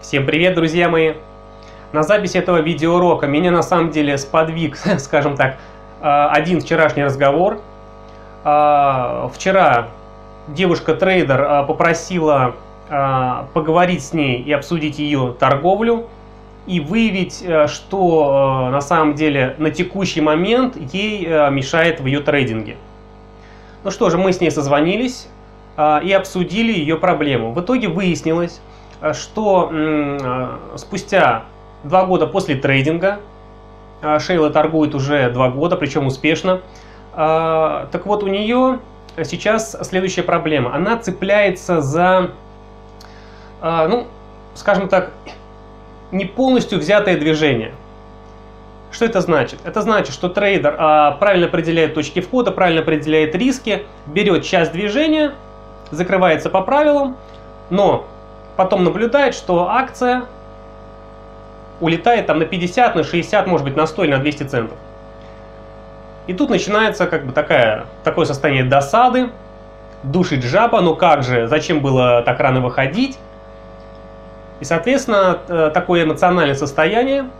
Всем привет, друзья мои! На запись этого видеоурока меня на самом деле сподвиг, скажем так, э, один вчерашний разговор. Э, вчера девушка-трейдер э, попросила поговорить с ней и обсудить ее торговлю и выявить, что на самом деле на текущий момент ей мешает в ее трейдинге. Ну что же, мы с ней созвонились и обсудили ее проблему. В итоге выяснилось, что спустя два года после трейдинга, Шейла торгует уже два года, причем успешно, так вот у нее сейчас следующая проблема. Она цепляется за, ну, скажем так, не полностью взятое движение. Что это значит? Это значит, что трейдер а, правильно определяет точки входа, правильно определяет риски, берет часть движения, закрывается по правилам, но потом наблюдает, что акция улетает там на 50, на 60, может быть на 100 или на 200 центов. И тут начинается как бы такая, такое состояние досады, душит жаба, ну как же, зачем было так рано выходить? И, соответственно, э, такое эмоциональное состояние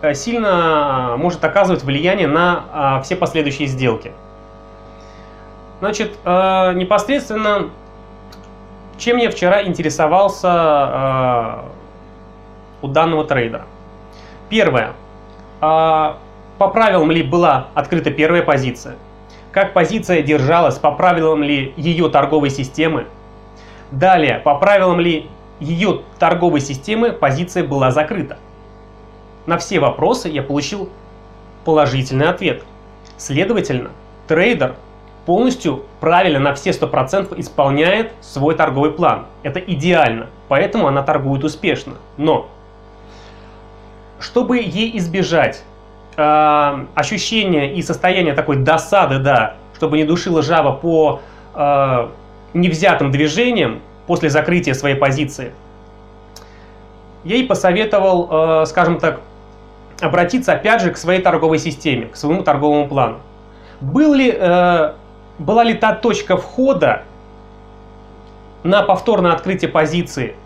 э, сильно может оказывать влияние на все последующие сделки. Значит, э, непосредственно чем я вчера интересовался э, у данного трейдера? Первое. Э, по правилам ли была открыта первая позиция? Как позиция держалась, по правилам ли ее торговой системы? Далее, по правилам ли ее торговой системы позиция была закрыта? На все вопросы я получил положительный ответ. Следовательно, трейдер полностью правильно на все 100% исполняет свой торговый план. Это идеально, поэтому она торгует успешно. Но, чтобы ей избежать э, ощущения и состояния такой досады, да, чтобы не душила жаба по э, невзятым движениям после закрытия своей позиции, ей посоветовал, э, скажем так, обратиться опять же к своей торговой системе, к своему торговому плану. Был ли э, была ли та точка входа на повторное открытие позиции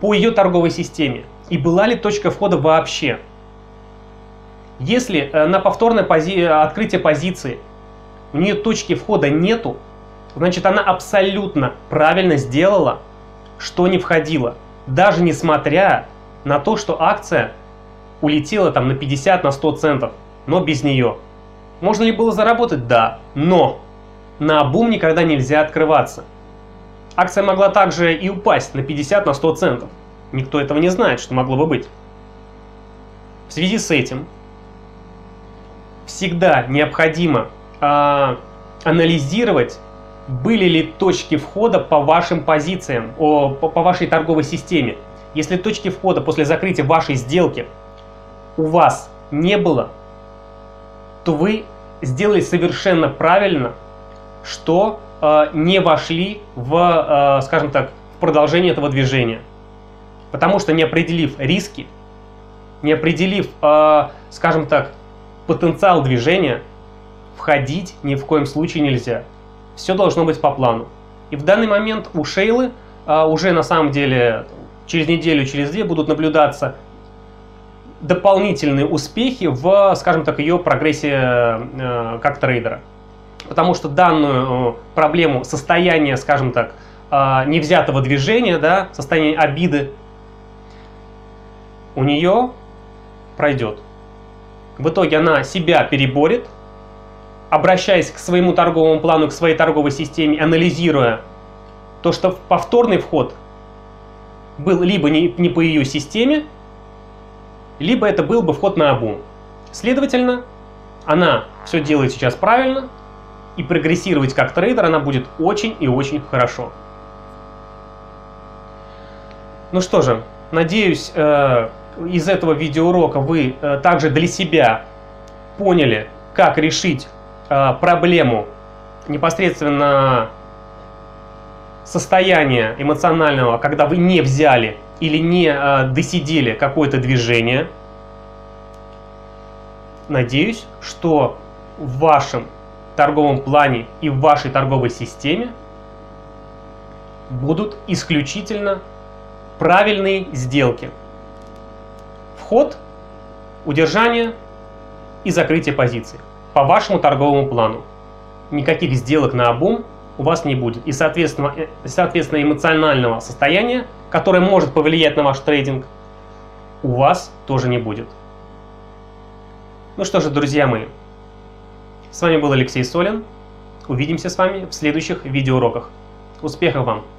по ее торговой системе? И была ли точка входа вообще? Если э, на повторное пози открытие позиции у нее точки входа нету, значит она абсолютно правильно сделала, что не входила. Даже несмотря на то, что акция улетела там на 50, на 100 центов, но без нее. Можно ли было заработать? Да, но на бум никогда нельзя открываться. Акция могла также и упасть на 50 на 100 центов. Никто этого не знает, что могло бы быть. В связи с этим всегда необходимо э, анализировать, были ли точки входа по вашим позициям, о, по, по вашей торговой системе. Если точки входа после закрытия вашей сделки у вас не было, то вы сделали совершенно правильно – что э, не вошли в, э, скажем так, в продолжение этого движения. Потому что не определив риски, не определив, э, скажем так, потенциал движения, входить ни в коем случае нельзя. Все должно быть по плану. И в данный момент у Шейлы э, уже на самом деле через неделю, через две будут наблюдаться дополнительные успехи в, скажем так, ее прогрессе э, как трейдера потому что данную э, проблему состояния, скажем так, э, невзятого движения, да, состояние обиды, у нее пройдет. В итоге она себя переборет, обращаясь к своему торговому плану, к своей торговой системе, анализируя то, что повторный вход был либо не, не по ее системе, либо это был бы вход на обум. Следовательно, она все делает сейчас правильно, и прогрессировать как трейдер она будет очень и очень хорошо. Ну что же, надеюсь, э, из этого видеоурока вы э, также для себя поняли, как решить э, проблему непосредственно состояния эмоционального, когда вы не взяли или не досидели какое-то движение. Надеюсь, что в вашем торговом плане и в вашей торговой системе будут исключительно правильные сделки. вход, удержание и закрытие позиций по вашему торговому плану. Никаких сделок на обум у вас не будет. И, соответственно, э, соответственно, эмоционального состояния, которое может повлиять на ваш трейдинг, у вас тоже не будет. Ну что же, друзья мои, с вами был Алексей Солин. Увидимся с вами в следующих видеоуроках. Успехов вам!